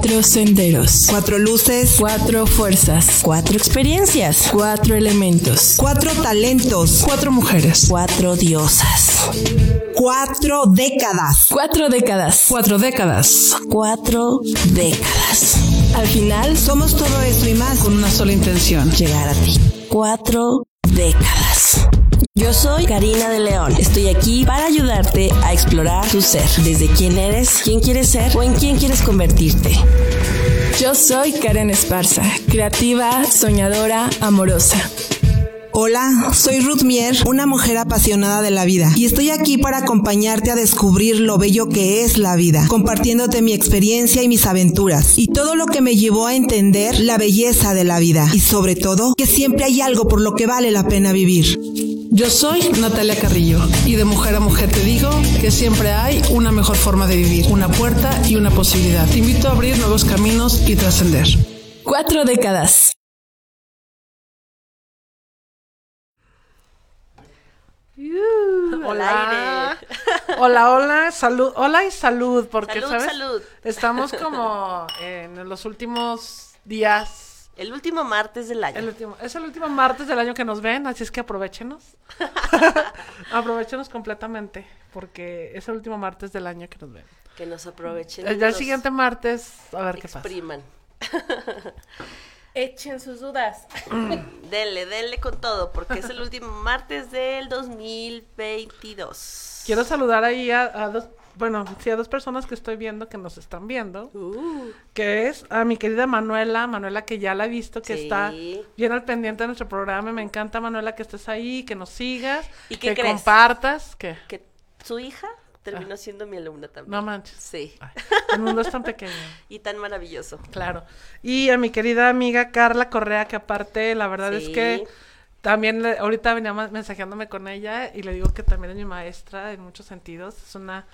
Cuatro senderos. Cuatro luces. Cuatro fuerzas. Cuatro experiencias. Cuatro elementos. Cuatro talentos. Cuatro mujeres. Cuatro diosas. Cuatro décadas. Cuatro décadas. Cuatro décadas. Cuatro décadas. Al final, Somos todo eso y más. Con una sola intención. Llegar a ti. Cuatro décadas. Yo soy Karina de León. Estoy aquí para ayudarte a explorar tu ser. Desde quién eres, quién quieres ser o en quién quieres convertirte. yo soy Karen Esparza, creativa, soñadora, amorosa. Hola, soy Ruth Mier, una mujer apasionada de la vida, y estoy aquí para acompañarte a descubrir lo bello que es la vida, compartiéndote mi experiencia y mis aventuras, y todo lo que me llevó a entender la belleza de la vida, y sobre todo, que siempre hay algo por lo que vale la pena vivir. Yo soy Natalia Carrillo y de mujer a mujer te digo que siempre hay una mejor forma de vivir, una puerta y una posibilidad. Te invito a abrir nuevos caminos y trascender. Cuatro décadas. Hola. Hola, hola, salud. Hola y salud, porque Salud, sabes, salud. estamos como en los últimos días. El último martes del año. El último, es el último martes del año que nos ven, así es que aprovechenos. aprovechenos completamente, porque es el último martes del año que nos ven. Que nos aprovechen. Ya el siguiente martes, a ver qué pasa. expriman. Echen sus dudas. Dele, dele con todo, porque es el último martes del 2022. Quiero saludar ahí a, a dos, bueno, sí, a dos personas que estoy viendo que nos están viendo. Uh, que es a mi querida Manuela, Manuela que ya la he visto, que Sí. está bien al pendiente de nuestro programa. Me encanta, Manuela, que estés ahí, que nos sigas, ¿Y que crees? compartas, que que su hija terminó siendo mi alumna también. Ah. no manches. Sí. Ay, el mundo es tan pequeño. Y tan maravilloso. Claro. Y a mi querida amiga Carla Correa, que aparte, la verdad es que también le- ahorita venía mensajeándome con ella y le digo que también es mi maestra en muchos sentidos. Es una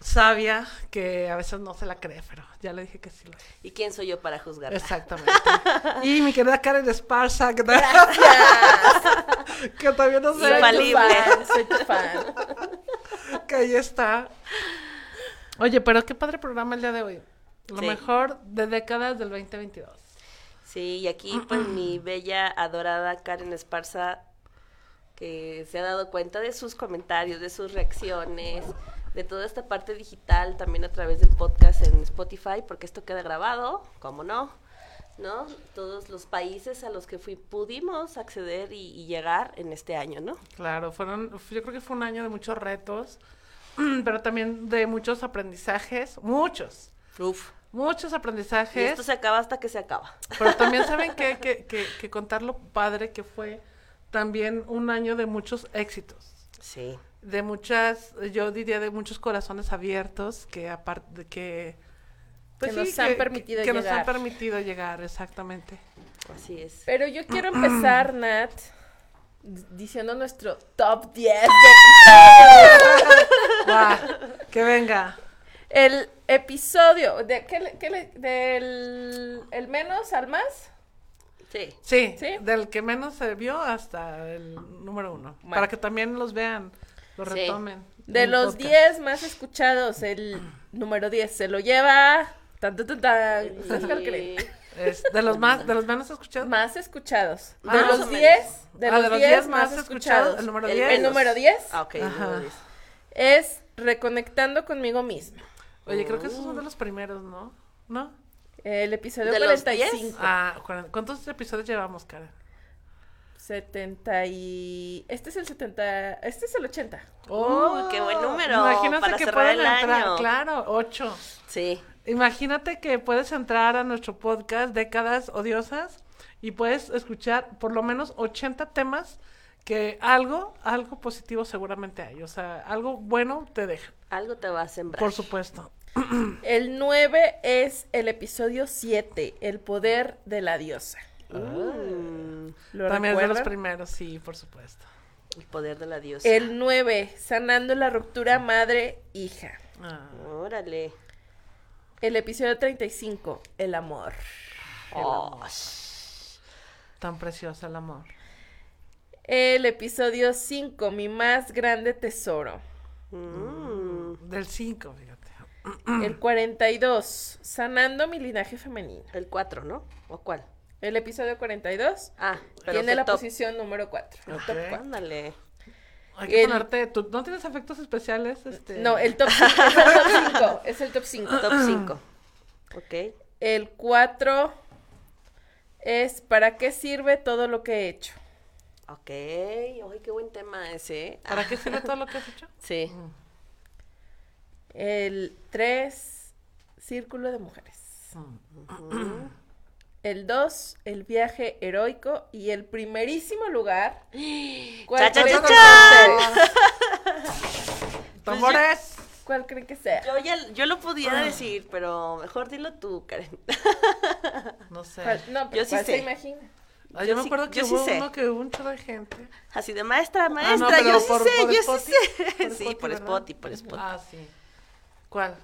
sabia que a veces no se la cree, pero ya le dije que sí lo es. ¿Y quién soy yo para juzgarla? Exactamente. y mi querida Karen Esparza, que, ta- que también nos ve, Infalible. Soy tu fan. que ahí está. Oye, pero qué padre programa el día de hoy. Lo Sí. mejor de décadas del 2022. Sí, y aquí pues mi bella, adorada Karen Esparza, que se ha dado cuenta de sus comentarios, de sus reacciones, de toda esta parte digital, también a través del podcast en Spotify, porque esto queda grabado, como no, ¿no? Todos los países a los que fui, pudimos acceder y, y llegar en este año, ¿no? Claro, fueron, yo creo que fue un año de muchos retos, pero también de muchos aprendizajes, muchos, Uf. muchos Y aprendizajes. esto se acaba hasta que se acaba. Pero también saben que, que, que, que contar lo padre que fue también un año de muchos éxitos. Sí. De muchas, yo diría de muchos corazones abiertos que aparte que Que nos han permitido que nos han llegar. permitido llegar, exactamente. Así es. Pero yo quiero empezar, Nat, d- diciendo nuestro top 10 de Va, que venga. el episodio. De, ¿qué le- qué le- ¿Del el menos al más? Sí. Sí, ¿Sí? del que menos se vio hasta el número uno, Bueno. para que también los vean, los Sí. retomen. De en el los podcast. 10 más escuchados, el número 10 se lo lleva. Tan, tan, tan, tan. ¿Ustedes cuál creen? Es de los más, de los menos escuchados. Más escuchados. De Más o los menos. 10, de Ah, los 10 más escuchados. el número El 10. El número 10 Ah, ok. Ajá. es reconectando conmigo misma. Oye, creo que esos son de los primeros, ¿no? ¿No? El episodio ¿De los 45. Ah, cuaren- ¿cuántos episodios llevamos, Karen? 70 y... Este es el 70... Este es el 80. Uy, qué buen número Imagínate para que cerrar pueden el entrar, año. claro, ocho. Sí. Imagínate que puedes entrar a nuestro podcast Décadas Odiosas y puedes escuchar por lo menos 80 temas que algo, algo positivo seguramente hay. O sea, algo bueno te deja, Algo te va a sembrar. por supuesto. El 9 es el episodio 7, El poder de la diosa. Mm, ¿Lo También es de los primeros, sí, por supuesto. el poder de la diosa. El 9, sanando la ruptura madre-hija. Ah, Órale. El episodio 35, el amor. Oh, tan precioso el amor. El episodio 5, mi más grande tesoro. mm. Del 5, fíjate. El 42, sanando mi linaje femenino. El 4, ¿no? ¿O cuál? El episodio 42 Ah, pero tiene ¿qué la top? posición número 4. Ok. top cuatro. Ándale. Hay que El- ponerte. ¿tú ¿No tienes efectos especiales? Este... No, el top 5 es el top 5. Es el top 5. Top 5. Ok. El 4 es ¿para qué sirve todo lo que he hecho? Ok. Ay, qué buen tema ese. ¿Para qué sirve todo lo que has hecho? Sí. El 3, círculo de mujeres. El 2, el viaje heroico. Y el primerísimo lugar. ¿Cuál, Cha. ¿Cuál creen que sea? Yo ya yo lo pudiera decir, pero mejor dilo tú, Karen. No sé. ¿Cuál- No, pero Yo sí ¿cuál sé. se imagina? Ah, yo yo me sí- acuerdo que yo sí hubo sé. uno que hubo un chorro de gente. Así de maestra, Ah, maestra, no, yo sí por- sé, por yo sí sé. Por sí, Spotify, por. Spotify, por Spotify. Ah, sí. ¿Cuál?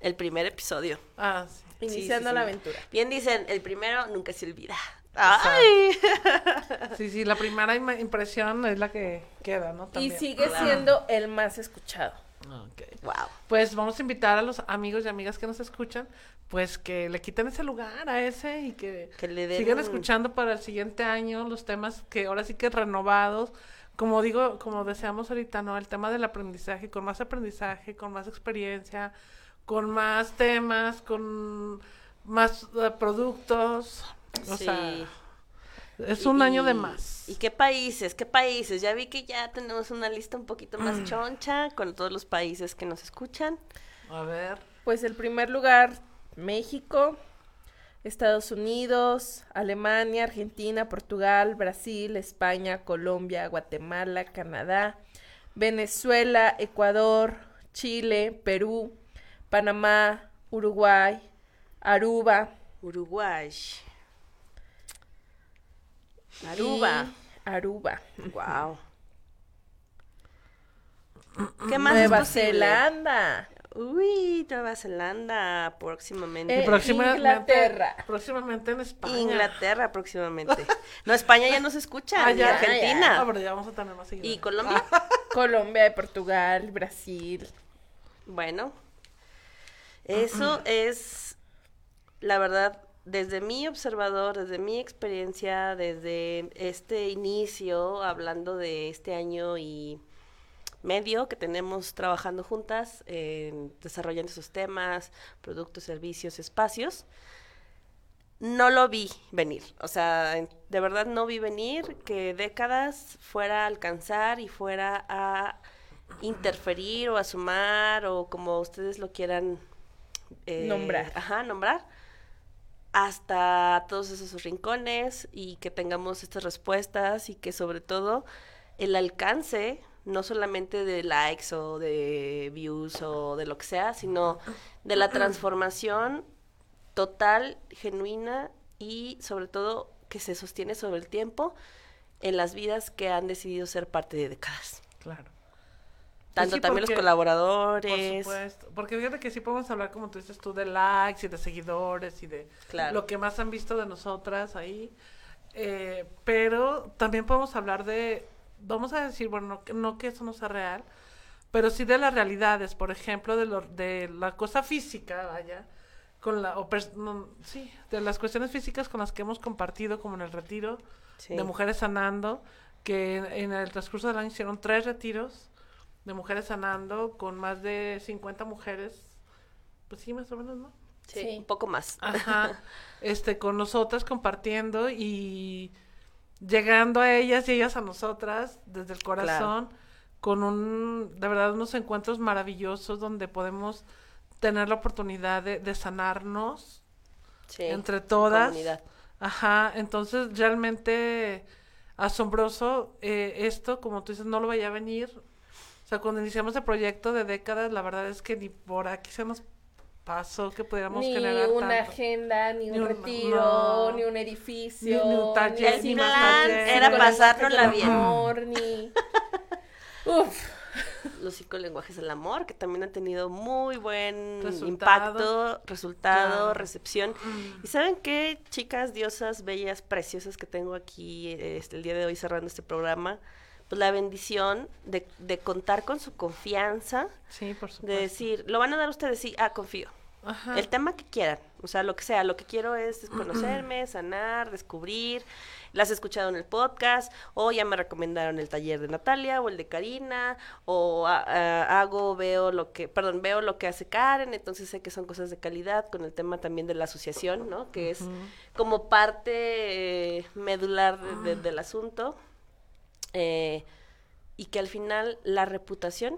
El primer episodio. Ah, sí. Iniciando sí, la sí. aventura. Bien dicen, el primero nunca se olvida. Ay. Sí, sí, la primera impresión es la que queda, ¿no? Y sigue siendo el más escuchado. Ok. Wow. Pues vamos a invitar a los amigos y amigas que nos escuchan, pues que le quiten ese lugar a ese y que, Que le den sigan escuchando para el siguiente año los temas que ahora sí que renovados. Como digo, como deseamos ahorita, ¿no? El tema del aprendizaje, con más aprendizaje, con más experiencia, con más temas, con más eh, productos. O Sí. sea, es un año de Y- más. ¿Y qué países? ¿Qué países? Ya vi que ya tenemos una lista un poquito Mm. más choncha con todos los países que nos escuchan. A ver. Pues el primer lugar, México, Estados Unidos, Alemania, Argentina, Portugal, Brasil, España, Colombia, Guatemala, Canadá, Venezuela, Ecuador, Chile, Perú, Panamá, Uruguay, Aruba. Uruguay. Aruba. y Aruba. Wow. ¿Qué más Nueva es? Zelanda. Uy, Nueva Zelanda próximamente. Eh, próximamente, Inglaterra. Próximamente en España. Inglaterra próximamente. No, España ya nos escucha. Ah, y ya. Argentina. Ah, pero ya vamos a tener más seguidores. ¿Y Colombia? Colombia, Portugal, Brasil. Bueno, eso es, la verdad, desde mi observador, desde mi experiencia, desde este inicio, hablando de este año y medio que tenemos trabajando juntas, en desarrollando esos temas, productos, servicios, espacios, no lo vi venir. O sea, de verdad no vi venir que décadas fuera a alcanzar y fuera a interferir o a sumar o como ustedes lo quieran eh, Nombrar. Ajá, nombrar. Hasta todos esos rincones y que tengamos estas respuestas y que sobre todo el alcance, no solamente de likes o de views o de lo que sea, sino de la transformación total, genuina y sobre todo que se sostiene sobre el tiempo en las vidas que han decidido ser parte de décadas. Claro. Tanto sí, también los porque- Por colaboradores. supuesto. Porque fíjate que sí podemos hablar, como tú dices tú, de likes y de seguidores y de Claro. lo que más han visto de nosotras ahí. Eh, pero también podemos hablar de, vamos a decir, bueno, no, que- no que eso no sea real, pero sí de las realidades, por ejemplo, de, lo, de la cosa física, vaya, con la, o pers- no, sí, de las cuestiones físicas con las que hemos compartido, como en el retiro Sí. de Mujeres Sanando, que en, en el transcurso del año hicieron tres retiros de Mujeres Sanando con más de 50 mujeres, pues sí, más o menos, ¿no? Sí, Sí. un poco más. Ajá, este, con nosotras compartiendo y llegando a ellas y ellas a nosotras desde el corazón, con un, de verdad, unos encuentros maravillosos donde podemos tener la oportunidad de, de sanarnos Sí, entre en todas. comunidad. Ajá, entonces realmente asombroso eh, esto, como tú dices, no lo vaya a venir. O sea, cuando iniciamos el proyecto de décadas, la verdad es que ni por aquí se nos pasó que pudiéramos Ni generar una tanto. agenda, ni un Ni un- retiro, no. ni un edificio, Ni- ni un taller, El ni plan más taller. era pasárnosla bien. amor, ni... Uf, Los cinco lenguajes del amor, que también han tenido muy buen Resultado. impacto, resultado, Claro. recepción. ¿Y saben qué, chicas, diosas, bellas, preciosas que tengo aquí este, el día de hoy cerrando este programa? Pues, la bendición de, de contar con su confianza, Sí, por de supuesto. decir, lo van a dar ustedes, sí, ah, confío. Ajá. El tema que quieran, o sea, lo que sea, lo que quiero es conocerme, sanar, descubrir. Las he escuchado en el podcast, o ya me recomendaron el taller de Natalia o el de Karina, o ah, ah, hago, veo lo que, perdón, veo lo que hace Karen, entonces sé que son cosas de calidad con el tema también de la asociación, ¿no? Que es como parte eh, medular de- de- del asunto. Eh, y que al final la reputación,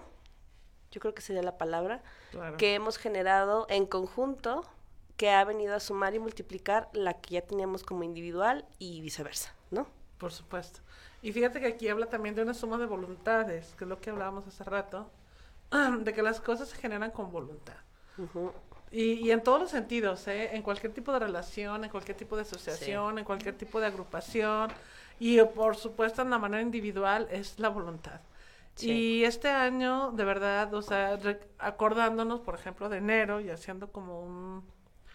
yo creo que sería la palabra, Claro. que hemos generado en conjunto que ha venido a sumar y multiplicar la que ya teníamos como individual y viceversa, ¿no? Por supuesto. Y fíjate que aquí habla también de una suma de voluntades, que es lo que hablábamos hace rato, de que las cosas se generan con voluntad. Y, y en todos los sentidos, ¿eh? En cualquier tipo de relación, en cualquier tipo de asociación, en cualquier tipo de agrupación. Y por supuesto en la manera individual es la voluntad. Sí. Y este año, de verdad, o sea, acordándonos, por ejemplo, de enero y haciendo como un,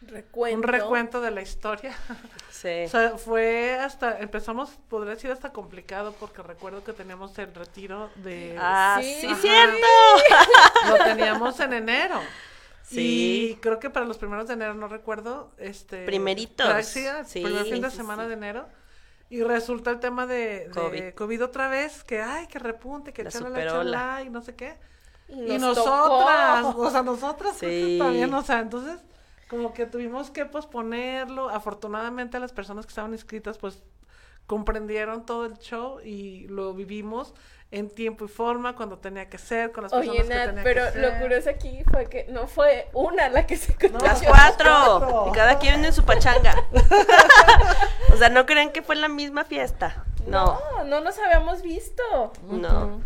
Recuento. un recuento de la historia. Sí. O sea, fue hasta, empezamos, podría decir hasta complicado, porque recuerdo que teníamos el retiro de... ah, Sí. cierto. Lo teníamos en enero. Sí. Y creo que para los primeros de enero, no recuerdo, este... Primeritos. para- Sí, primer fin de semana de enero. Y resulta el tema de, de COVID. COVID. otra vez, que ay, que repunte, que La echarle la chalá y no sé qué. Y, Y nos nosotras, tocó. o sea, nosotras Sí. también, o sea, entonces como que tuvimos que posponerlo. Afortunadamente las personas que estaban inscritas pues comprendieron todo el show y lo vivimos en tiempo y forma cuando tenía que ser, con las Oye, personas que Nat, tenía pero que lo curioso aquí fue que no fue una la que se contagió. Las Las cuatro. cuatro. Y cada quien en su pachanga. o sea, no crean que fue la misma fiesta. No. No, no nos habíamos visto. No.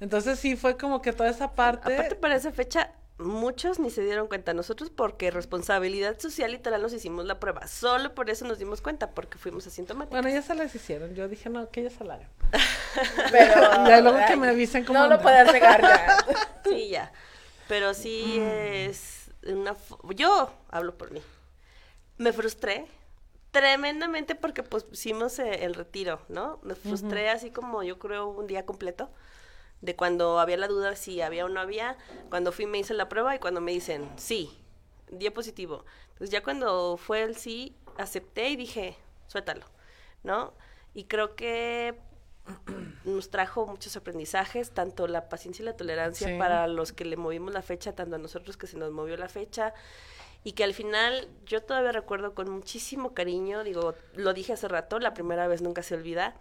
Entonces sí fue como que toda esa parte Aparte para esa fecha muchos ni se dieron cuenta. Nosotros porque responsabilidad social literal nos hicimos la prueba. Solo por eso nos dimos cuenta porque fuimos asintomáticos. Bueno, ya se las hicieron. Yo dije, no, que ellas se la hagan. Pero. Ya luego que me avisen cómo No lo puedes regar ya. Sí, ya. Pero sí es una... Yo hablo por mí. Me frustré tremendamente porque pues pusimos eh, el retiro, ¿no? Me frustré así como yo creo un día completo de cuando había la duda si había o no había. Cuando fui me hice la prueba y cuando me dicen sí, dio positivo. Entonces ya cuando fue el sí, acepté y dije, suéltalo, ¿no? Y creo que nos trajo muchos aprendizajes, tanto la paciencia y la tolerancia Sí. para los que le movimos la fecha, tanto a nosotros que se nos movió la fecha, y que al final yo todavía recuerdo con muchísimo cariño, digo, lo dije hace rato, la primera vez nunca se olvida,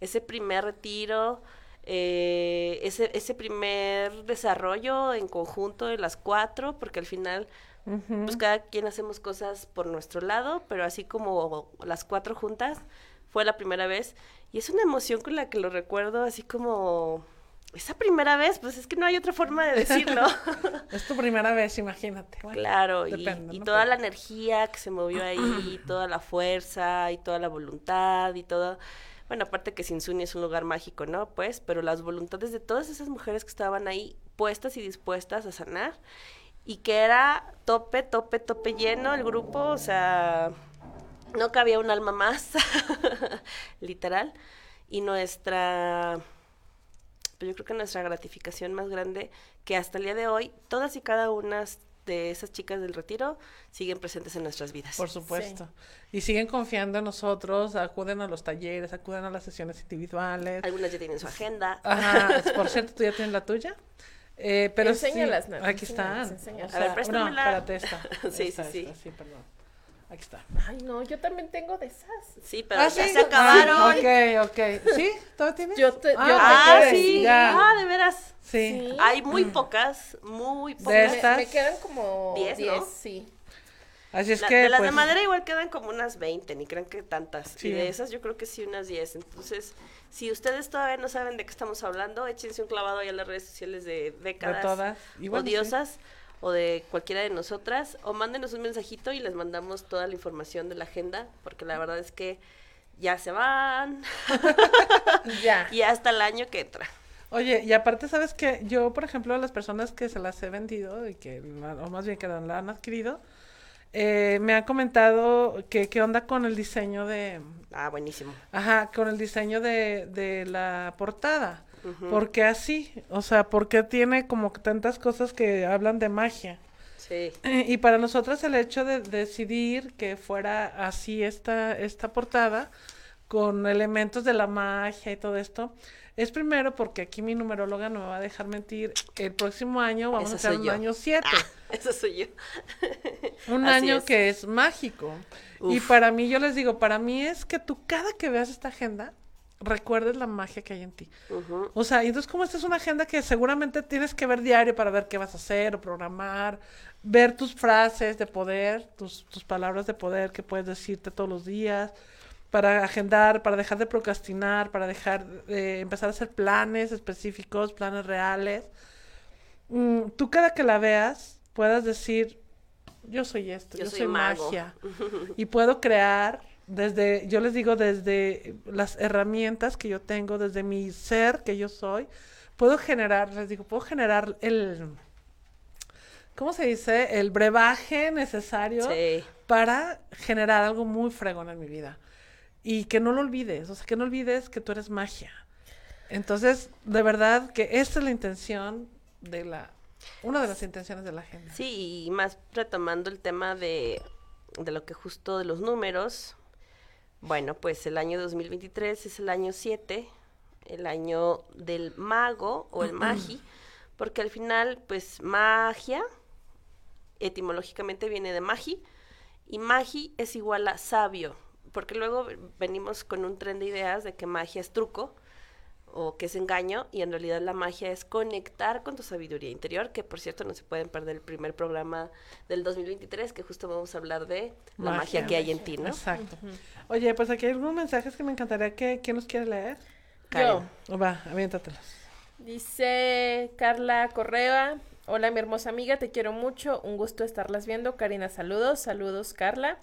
ese primer retiro, eh, ese, ese primer desarrollo en conjunto de las cuatro, porque al final pues cada quien hacemos cosas por nuestro lado, pero así como las cuatro juntas, fue la primera vez. Y es una emoción con la que lo recuerdo, así como esa primera vez, pues es que no hay otra forma de decirlo. Es tu primera vez, imagínate. Bueno, claro, y, depende, y ¿no? toda la energía que se movió ahí, toda la fuerza y toda la voluntad y todo. Bueno, aparte que Sinsuni es un lugar mágico, ¿no? Pues, pero las voluntades de todas esas mujeres que estaban ahí puestas y dispuestas a sanar y que era tope, tope, tope lleno el grupo, o sea, no cabía un alma más, literal. Y nuestra, pues yo creo que nuestra gratificación más grande, que hasta el día de hoy, todas y cada una de esas chicas del retiro siguen presentes en nuestras vidas. Por supuesto. Y siguen confiando en nosotros, acuden a los talleres, acuden a las sesiones individuales. Algunas ya tienen su agenda. Ajá, por cierto, tú ya tienes la tuya. Eh, pero sí, Enséñalas, Nat, aquí enséñalas, están. enséñalas. A ver, no, préstamela. espérate, esta. Sí, Esta, sí, sí. esta, sí, perdón. Aquí está. Ay, no, yo también tengo de esas. Sí, pero Ah, ya sí. se acabaron. Ah, ok, ok. ¿Sí? ¿Todo tienes? Yo te- yo te Ah, quiero sí. Ya. Ah, de veras. Sí. Sí. Hay muy pocas, muy pocas. De estas. Me, quedan como Diez, 10, ¿no? sí. Así es La- que. de las pues, de madera igual quedan como unas 20, ni crean que tantas. Sí. Y de esas yo creo que sí unas 10. Entonces, si ustedes todavía no saben de qué estamos hablando, échense un clavado ahí a las redes sociales de décadas todas. Y bueno, sí. O de cualquiera de nosotras. O mándenos un mensajito y les mandamos toda la información de la agenda, porque la verdad es que ya se van Ya. y hasta el año que entra. Oye, y aparte, ¿sabes que Yo, por ejemplo, a las personas que se las he vendido, y que, o más bien que la han adquirido, eh, me han comentado que qué onda con el diseño de, Ah, buenísimo. Ajá, con el diseño de, de la portada. Porque así, o sea, porque tiene como tantas cosas que hablan de magia. Sí. Eh, Y para nosotras el hecho de decidir que fuera así esta, esta portada, con elementos de la magia y todo esto, es primero porque aquí mi numeróloga no me va a dejar mentir. El próximo año vamos a el yo. año 7. Eso soy yo. Un Así año es. que es mágico. Y para mí, yo les digo, para mí es que tú cada que veas esta agenda, recuerdes la magia que hay en ti. O sea, y entonces como esta es una agenda que seguramente tienes que ver diario para ver qué vas a hacer o programar, ver tus frases de poder, tus, tus palabras de poder que puedes decirte todos los días, para agendar, para dejar de procrastinar, para dejar de empezar a hacer planes específicos, planes reales. Mm, tú cada que la veas puedas decir, yo soy esto, yo, Yo soy, soy mago". magia. y puedo crear desde, yo les digo, desde las herramientas que yo tengo, desde mi ser que yo soy, puedo generar, les digo, puedo generar el, ¿cómo se dice? El brebaje necesario Sí. para generar algo muy fregón en mi vida. Y que no lo olvides, o sea, que no olvides que tú eres magia. Entonces, de verdad que esta es la intención de la, una de las intenciones de la agenda. Sí, y más retomando el tema de, de lo que justo de los números. Bueno, pues el año 2023 es el año 7, el año del mago o el magi, porque al final, pues magia, etimológicamente viene de magi, y magi es igual a sabio, porque luego venimos con un tren de ideas de que magia es truco, o que es engaño y en realidad la magia es conectar con tu sabiduría interior, que por cierto no se pueden perder el primer programa del 2023, que justo vamos a hablar de la magia, que hay en ti, ¿no? Exacto. Oye, pues aquí hay algunos mensajes que me encantaría que, ¿quién nos quiere leer? Karen. Yo. Va, aviéntatelos. Dice Carla Correa. Hola, mi hermosa amiga, te quiero mucho. Un gusto estarlas viendo. Karina, saludos. Saludos, Carla.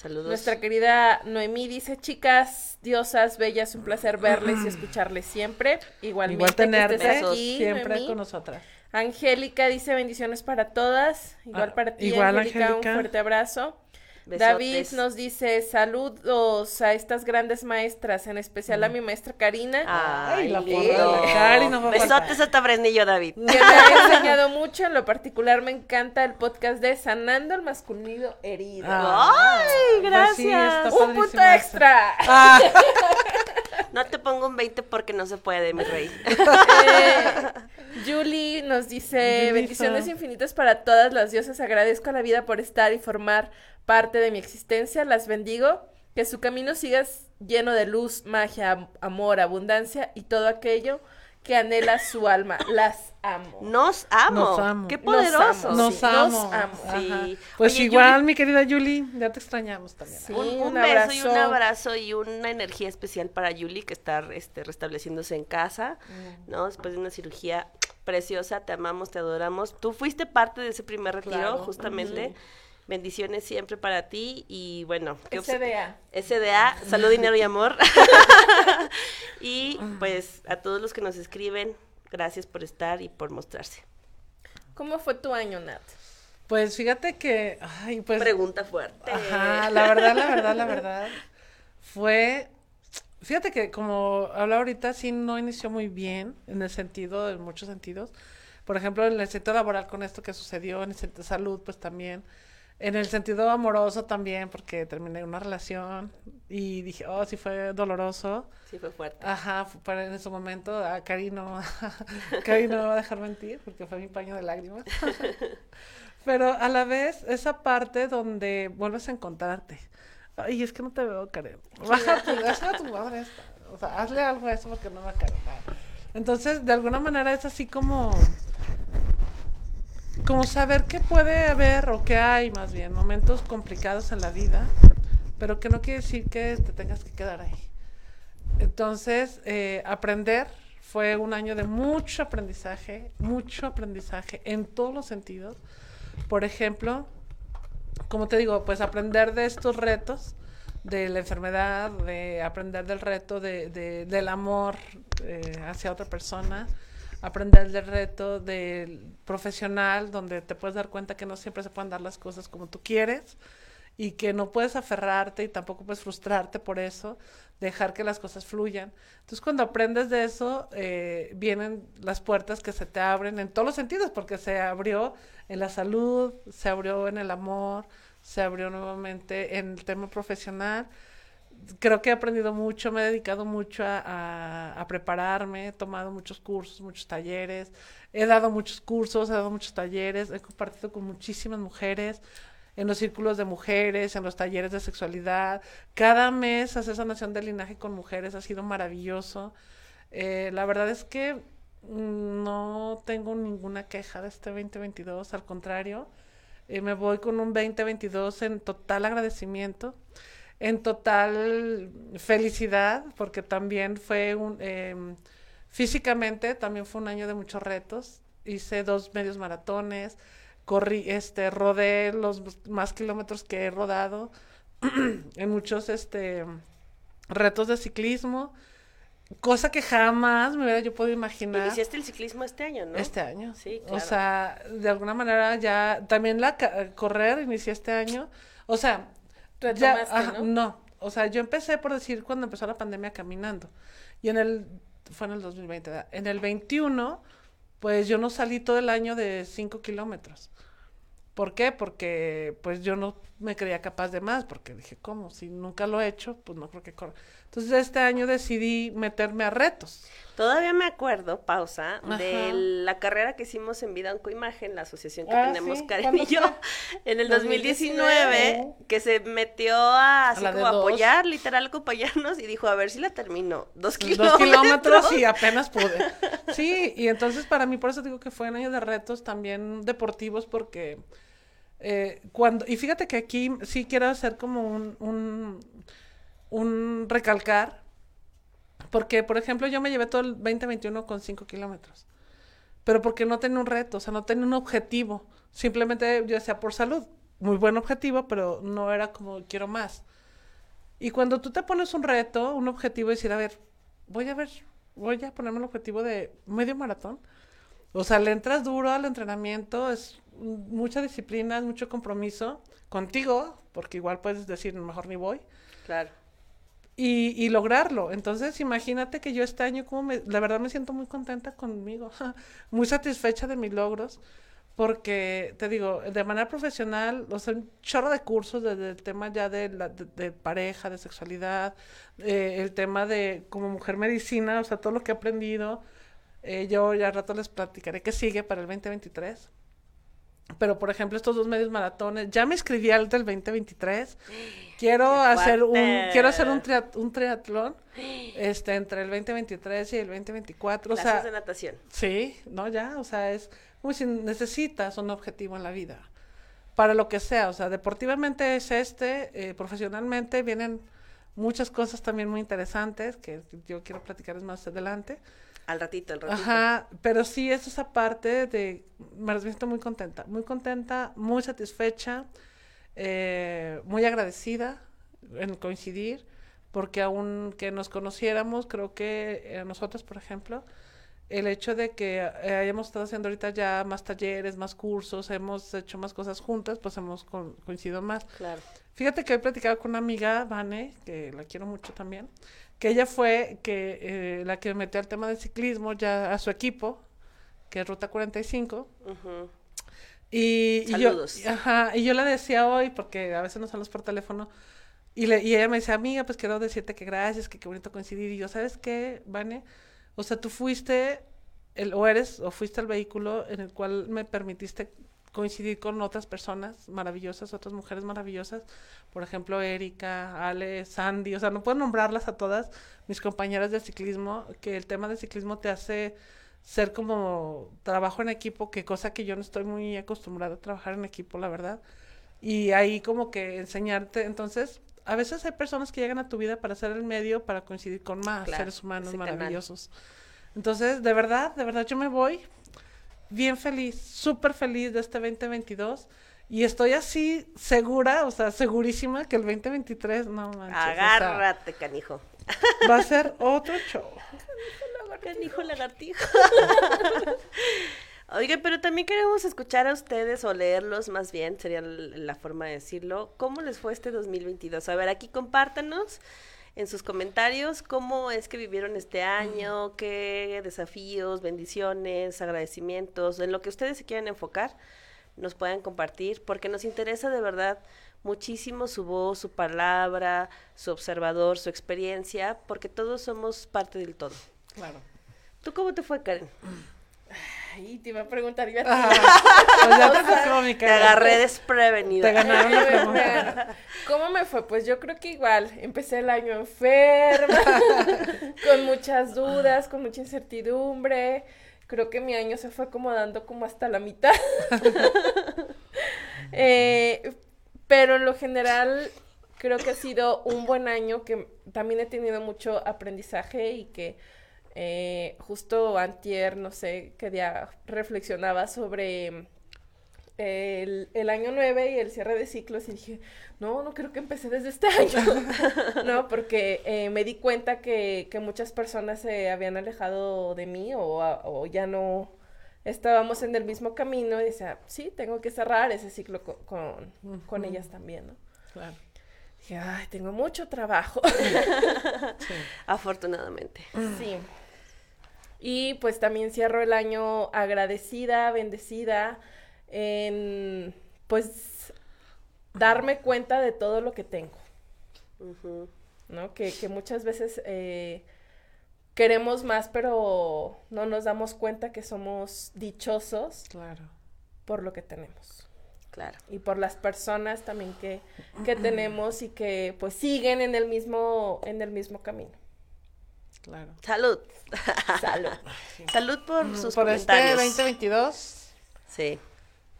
Saludos. Nuestra querida Noemí dice, chicas, diosas, bellas, un placer verles y escucharles siempre. Igualmente Igual tenerte aquí, siempre Noemí. con nosotras. Angélica dice bendiciones para todas. Igual Ah, para ti, igual, Angélica, Angélica. un fuerte abrazo. Besotes. David nos dice saludos a estas grandes maestras, en especial a mi maestra Karina. Ay, Ay, la Cari no Besotes hasta Fresnillo, David. que me ha enseñado mucho, en lo particular me encanta el podcast de Sanando el masculino herido. Ah, Ay, pues sí, gracias. ¡Un punto extra! Ah, No te pongo un 20 porque no se puede, mi rey. Eh, Julie nos dice Julissa. bendiciones infinitas para todas las diosas. Agradezco a la vida por estar y formar parte de mi existencia. Las bendigo. Que su camino siga lleno de luz, magia, am- amor, abundancia y todo aquello que anhela su alma. Las amo. Nos amo. Nos amo. Qué Nos poderoso. amo, nos sí, amo. nos amo. Sí. Ajá. Pues Oye, igual, Yuli- mi querida Julie, ya te extrañamos también. Sí, Un, un un beso y un abrazo. y una energía especial para Yuli que está este, restableciéndose en casa, Mm. ¿no? Después de una cirugía preciosa, te amamos, te adoramos. Tú fuiste parte de ese primer retiro, Claro. justamente. Bendiciones siempre para ti y bueno, ¿qué obs- SDA. SDA, salud, dinero y amor. y pues a todos los que nos escriben, gracias por estar y por mostrarse. ¿Cómo fue tu año, Nat? Pues fíjate que, ay, pues, Pregunta fuerte. ajá, la verdad, la verdad, la verdad, fue, fíjate que como habla ahorita, sí no inició muy bien, en el sentido, en muchos sentidos. Por ejemplo, en el sentido laboral con esto que sucedió, en el sentido de salud, pues también. En el sentido amoroso también, porque terminé una relación y dije, oh, sí fue doloroso. Sí, fue fuerte. Ajá, para en ese momento a Cari no, Cari no me va a dejar mentir porque fue mi paño de lágrimas. Pero a la vez, esa parte donde vuelves a encontrarte. Ay, es que no te veo, Karen. Baja tu, baja tu madre esta. O sea, hazle algo a eso porque no me cae Entonces, de alguna manera es así como como saber que puede haber o que hay más bien momentos complicados en la vida, pero que no quiere decir que te tengas que quedar ahí. Entonces, eh, aprender fue un año de mucho aprendizaje, mucho aprendizaje en todos los sentidos. Por ejemplo, como te digo, pues aprender de estos retos, de la enfermedad, de aprender del reto de, de- del amor eh, hacia otra persona, aprender del reto del profesional, donde te puedes dar cuenta que no siempre se pueden dar las cosas como tú quieres, y que no puedes aferrarte y tampoco puedes frustrarte por eso, dejar que las cosas fluyan. Entonces cuando aprendes de eso, eh, vienen las puertas que se te abren en todos los sentidos, porque se abrió en la salud, se abrió en el amor, se abrió nuevamente en el tema profesional. Creo que he aprendido mucho, me he dedicado mucho a, prepararme, he tomado muchos cursos, muchos talleres, he dado muchos cursos, he dado muchos talleres, he compartido con muchísimas mujeres, en los círculos de mujeres, en los talleres de sexualidad. Cada mes hacer sanación del linaje con mujeres ha sido maravilloso. Eh, la verdad es que mm, no tengo ninguna queja de este 2022, al contrario, eh, me voy con un 2022 en total agradecimiento, en total felicidad, porque también fue un... Eh, físicamente también fue un año de muchos retos. Hice dos medios maratones, corrí, este, rodé los más kilómetros que he rodado en muchos, este, retos de ciclismo, cosa que jamás me hubiera yo podido imaginar. Iniciaste el ciclismo este año, ¿no? Este año. Sí, O claro. sea, de alguna manera ya, también la correr inicié este año. O sea, Retomaste, ¿no? no, o sea, yo empecé por decir cuando empezó la pandemia caminando. Y en el, fue en el 2020, ¿verdad? En el 21, pues yo no salí todo el año de 5 kilómetros. ¿Por qué? Porque pues yo no me creía capaz de más, porque dije, ¿cómo? Si nunca lo he hecho, pues no creo que corra. Entonces este año decidí meterme a retos. Todavía me acuerdo, pausa, Ajá. de la carrera que hicimos en Vida Imagen, la asociación que Ah, tenemos sí, Karen ¿cuándo y yo, en el 2019, 2019, que se metió a, así como dos. apoyar, literal acompañarnos, y dijo, a ver si la termino. Dos Dos kilómetros. kilómetros y apenas pude. Sí, y entonces para mí, por eso digo que fue un año de retos también deportivos, porque eh, cuando, y fíjate que aquí sí quiero hacer como un, un, un recalcar, porque por ejemplo yo me llevé todo el 2021 con 5 kilómetros, pero porque no tenía un reto, o sea, no tenía un objetivo, simplemente yo decía por salud, muy buen objetivo, pero no era como quiero más. Y cuando tú te pones un reto, un objetivo, decir, a ver, voy a ver, voy a ponerme el objetivo de medio maratón. O sea, le entras duro al entrenamiento, es mucha disciplina, es mucho compromiso contigo, porque igual puedes decir, mejor ni voy, Claro. Y, y lograrlo. Entonces, imagínate que yo este año, como me, la verdad me siento muy contenta conmigo, muy satisfecha de mis logros, porque te digo, de manera profesional, o sea, un chorro de cursos desde el tema ya de, la, de, de pareja, de sexualidad, eh, el tema de como mujer medicina, o sea, todo lo que he aprendido. Eh, yo ya al rato les platicaré qué sigue para el 2023. Pero, por ejemplo, estos dos medios maratones, ya me inscribí al del 2023. Quiero ¡Qué hacer un, quiero hacer un, un triatlón este, entre el 2023 y el 2024. O Clases sea, de natación. Sí, no, ya, o sea, es como si necesitas un objetivo en la vida, para lo que sea, o sea, deportivamente es este, eh, profesionalmente vienen muchas cosas también muy interesantes que yo quiero platicarles más adelante. Al ratito, al ratito. Ajá, pero sí es esa parte de, me siento muy contenta, muy contenta, muy satisfecha, eh, muy agradecida en coincidir, porque aunque nos conociéramos, creo que eh, nosotros, por ejemplo, el hecho de que eh, hayamos estado haciendo ahorita ya más talleres, más cursos, hemos hecho más cosas juntas, pues hemos co- coincidido más. Claro. Fíjate que he platicado con una amiga, Vane, que la quiero mucho también, que ella fue que eh, la que metió al tema del ciclismo ya a su equipo, que es Ruta 45. Ujú. Y, yo, ajá, y yo le decía hoy, porque a veces nos hablamos por teléfono, y, le, y ella me decía, amiga, pues quiero decirte que gracias, que qué bonito coincidir. Y yo, ¿sabes qué, Vane? O sea, tú fuiste, el, o eres, o fuiste el vehículo en el cual me permitiste coincidir con otras personas maravillosas, otras mujeres maravillosas, por ejemplo, Erika, Ale, Sandy, o sea, no puedo nombrarlas a todas mis compañeras de ciclismo, que el tema del ciclismo te hace ser como trabajo en equipo, que cosa que yo no estoy muy acostumbrada a trabajar en equipo, la verdad. Y ahí como que enseñarte, entonces, a veces hay personas que llegan a tu vida para ser el medio, para coincidir con más Claro, seres humanos canal. maravillosos. Entonces, de verdad, de verdad, yo me voy bien feliz, súper feliz de este 2022. Y estoy así segura, o sea, segurísima que el 2023, no manches. o sea, Agárrate, canijo. va a ser otro show. Canijo lagartijo. Oigan, pero también queremos escuchar a ustedes o leerlos más bien, sería la forma de decirlo. ¿Cómo les fue este 2022? A ver, aquí compártanos en sus comentarios cómo es que vivieron este año, qué desafíos, bendiciones, agradecimientos, en lo que ustedes se quieran enfocar, nos puedan compartir, porque nos interesa de verdad muchísimo su voz, su palabra, su observador, su experiencia, porque todos somos parte del todo. Claro. ¿Tú cómo te fue, Karen? Ay, te iba a preguntar yo a ti. Pues ya te tocó, mi Te agarré desprevenida. Te ganaron la pregunta. ¿Cómo me fue? Pues yo creo que igual. Empecé el año enferma, con muchas dudas, con mucha incertidumbre. Creo que mi año se fue acomodando como hasta la mitad. Eh, pero en lo general creo que ha sido un buen año que también he tenido mucho aprendizaje y que eh, justo antier, no sé qué día reflexionaba sobre el, el año 9 y el cierre de ciclos y dije, no, no creo que empecé desde este año, ¿no? Porque eh, me di cuenta que, que muchas personas se habían alejado de mí o, ya no estábamos en el mismo camino y decía, sí, tengo que cerrar ese ciclo co- con, con, ellas también, ¿no? Claro. Dije, ay, tengo mucho trabajo. Afortunadamente. Sí. Y pues también cierro el año agradecida, bendecida, en pues darme cuenta de todo lo que tengo. ¿no? Que, que muchas veces eh, queremos más, pero no nos damos cuenta que somos dichosos Claro. por lo que tenemos. Claro. Y por las personas también que, que tenemos y que pues siguen en el mismo, en el mismo camino. Claro. Salud. Salud. Salud por sus Por este comentarios. 2022. Sí.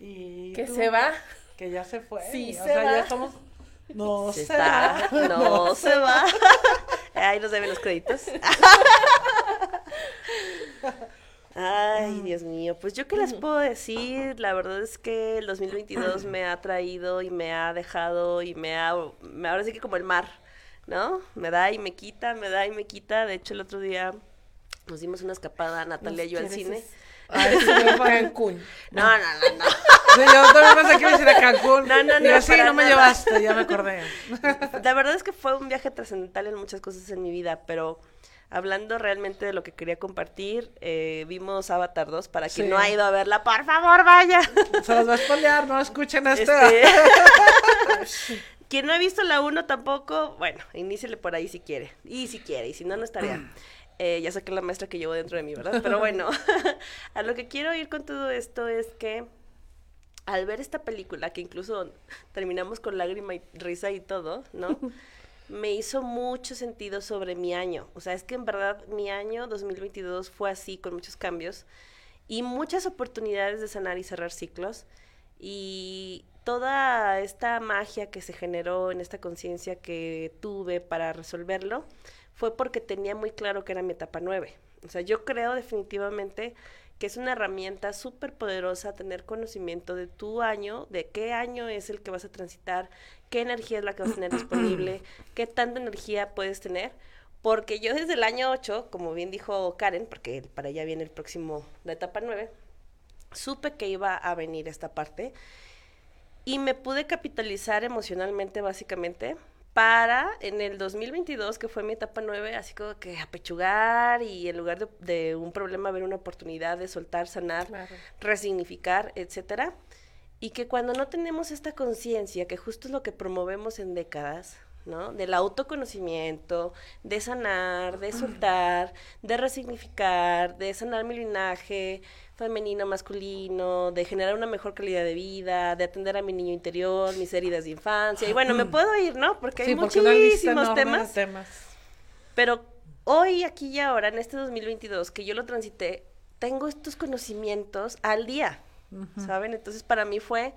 Y Que tú, se va. Que ya se fue. Sí, o se sea, va. ya estamos. No Se se está. va. No se va. Ahí nos deben los créditos. Ay, Dios mío. Pues yo qué les puedo decir. La verdad es que el 2022 me ha traído y me ha dejado y me ha... me- ahora sí que como el mar, ¿no? Me da y me quita, me da y me quita. De hecho, el otro día nos dimos una escapada, Natalia y yo, al ¿Quieres cine. Ay, me. Cancún. No, no, no, no. Yo también pensé que iba a ir a Cancún. No, no, no, Digo, sí, no me llevaste, ya me acordé. La verdad es que fue un viaje trascendental en muchas cosas en mi vida, pero hablando realmente de lo que quería compartir, eh, vimos Avatar 2. Para quien Sí. no ha ido a verla, por favor, vaya. Se los va a spoilear, no escuchen esto. Este, quien no ha visto la 1 tampoco, bueno, iníciele por ahí si quiere. Y si quiere, y si no, no estaría. Eh, ya saqué la maestra que llevo dentro de mí, ¿verdad? Pero bueno, a lo que quiero ir con todo esto es que al ver esta película, que incluso terminamos con lágrima y risa y todo, ¿no? Me hizo mucho sentido sobre mi año. O sea, es que en verdad mi año 2022 fue así, con muchos cambios y muchas oportunidades de sanar y cerrar ciclos. Y toda esta magia que se generó en esta conciencia que tuve para resolverlo fue porque tenía muy claro que era mi etapa 9. O sea, yo creo definitivamente que es una herramienta súper poderosa tener conocimiento de tu año, de qué año es el que vas a transitar, qué energía es la que vas a tener disponible, qué tanta energía puedes tener. Porque yo desde el año 8, como bien dijo Karen, porque para ella viene el próximo, la etapa 9, supe que iba a venir esta parte y me pude capitalizar emocionalmente básicamente para en el 2022, que fue mi etapa 9, así como que apechugar y en lugar de, de un problema ver una oportunidad de soltar, sanar, Claro. resignificar, etcétera. Y que cuando no tenemos esta conciencia, que justo es lo que promovemos en décadas, ¿no? Del autoconocimiento, de sanar, de soltar, de resignificar, de sanar mi linaje femenino, masculino, de generar una mejor calidad de vida, de atender a mi niño interior, mis heridas de infancia. Y bueno, me puedo ir, ¿no? Porque hay Sí, muchísimos temas. temas. Pero hoy, aquí y ahora, en este 2022, que yo lo transité, tengo estos conocimientos al día, ¿saben? Entonces, para mí fue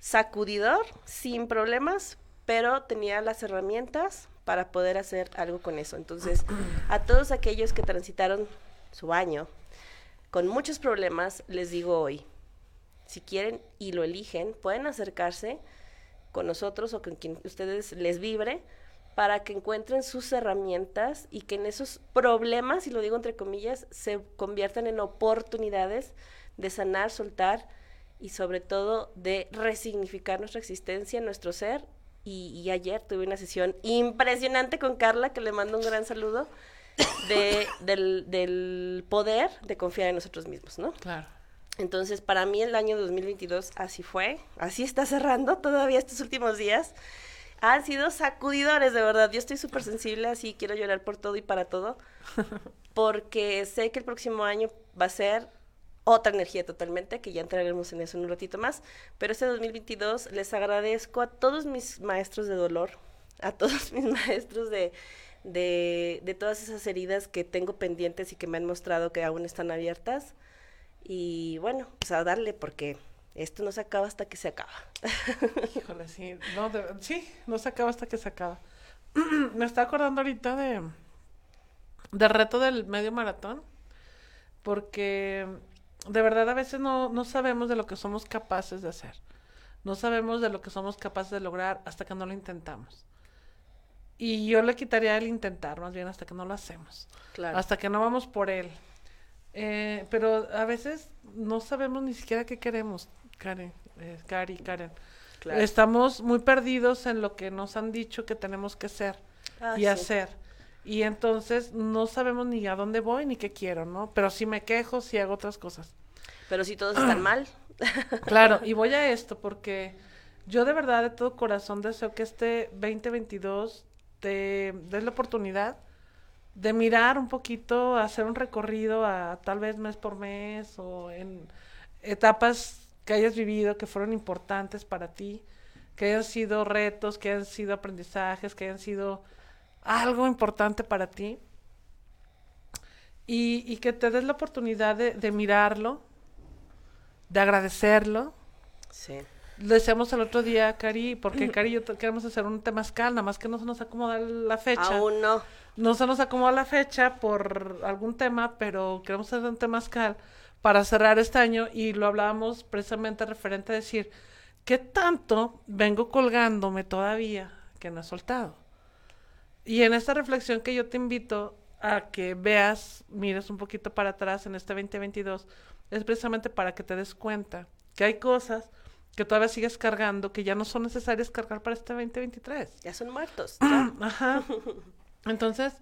sacudidor, sin problemas, pero tenía las herramientas para poder hacer algo con eso. Entonces, a todos aquellos que transitaron su año con muchos problemas, les digo hoy, si quieren y lo eligen, pueden acercarse con nosotros o con quien ustedes les vibre para que encuentren sus herramientas y que en esos problemas, y lo digo entre comillas, se conviertan en oportunidades de sanar, soltar y sobre todo de resignificar nuestra existencia, nuestro ser. Y, y ayer tuve una sesión impresionante con Carla, que le mando un gran saludo, de, del, del poder de confiar en nosotros mismos, ¿no? Claro. Entonces, para mí el año 2022 así fue, así está cerrando todavía estos últimos días. Han sido sacudidores, de verdad. Yo estoy súper sensible, así quiero llorar por todo y para todo, porque sé que el próximo año va a ser otra energía totalmente, que ya entraremos en eso en un ratito más. Pero este 2022 les agradezco a todos mis maestros de dolor, a todos mis maestros de, de, todas esas heridas que tengo pendientes y que me han mostrado que aún están abiertas. Y bueno, pues a darle porque esto no se acaba hasta que se acaba. Híjole, sí. No, sí, no se acaba hasta que se acaba. Me está acordando ahorita de del reto del medio maratón, porque de verdad a veces no, no sabemos de lo que somos capaces de hacer. No sabemos de lo que somos capaces de lograr hasta que no lo intentamos. Y yo le quitaría el intentar, más bien hasta que no lo hacemos. Claro. Hasta que no vamos por él. Eh, pero a veces no sabemos ni siquiera qué queremos, Karen, eh, Karen. Claro. Estamos muy perdidos en lo que nos han dicho que tenemos que ser Ah, y sí. hacer. Y entonces no sabemos ni a dónde voy ni qué quiero, ¿no? Pero sí me quejo, sí hago otras cosas. Pero si todos están mal, Claro, y voy a esto porque yo de verdad de todo corazón deseo que este 2022 te des la oportunidad de mirar un poquito, hacer un recorrido a tal vez mes por mes o en etapas que hayas vivido que fueron importantes para ti, que hayan sido retos, que hayan sido aprendizajes, que hayan sido algo importante para ti. Y, y que te des la oportunidad de, de mirarlo, de agradecerlo. sí. Lo decíamos el otro día, Cari, porque Cari y yo queremos hacer un temazcal, nada más que no se nos acomoda la fecha. Aún no. No se nos acomoda la fecha por algún tema, pero queremos hacer un temazcal para cerrar este año y lo hablábamos precisamente referente a decir, ¿qué tanto vengo colgándome todavía que no he soltado? Y en esta reflexión que yo te invito a que veas, mires un poquito para atrás en este 2022, es precisamente para que te des cuenta que hay cosas que todavía sigues cargando que ya no son necesarias cargar para este 2023. Ya son muertos. ya. Ajá. Entonces,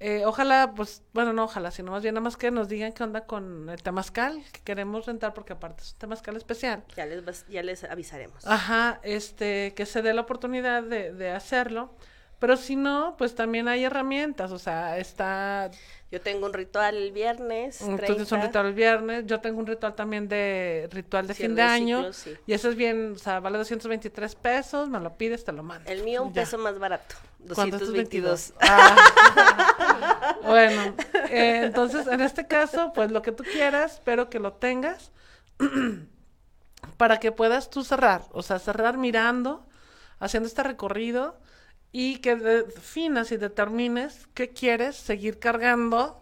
eh, ojalá, pues, bueno, no ojalá, sino más bien nada más que nos digan qué onda con el temazcal que queremos rentar, porque aparte es un temazcal especial. Ya les, ya les avisaremos. Ajá, este, que se dé la oportunidad de, de hacerlo. Pero si no, pues también hay herramientas, o sea, está, Yo tengo un ritual el viernes. tienes un 30. ritual el viernes, yo tengo un ritual también de ritual de Cierre fin de de año, ciclo, sí. y eso es bien, o sea, vale 223 pesos, me lo pides, te lo mando. El mío un Ya. peso más barato. ¿Cuánto es 222. Ah. bueno, eh, entonces en este caso, pues lo que tú quieras, espero que lo tengas para que puedas tú cerrar, o sea, cerrar mirando, haciendo este recorrido y que definas y determines qué quieres seguir cargando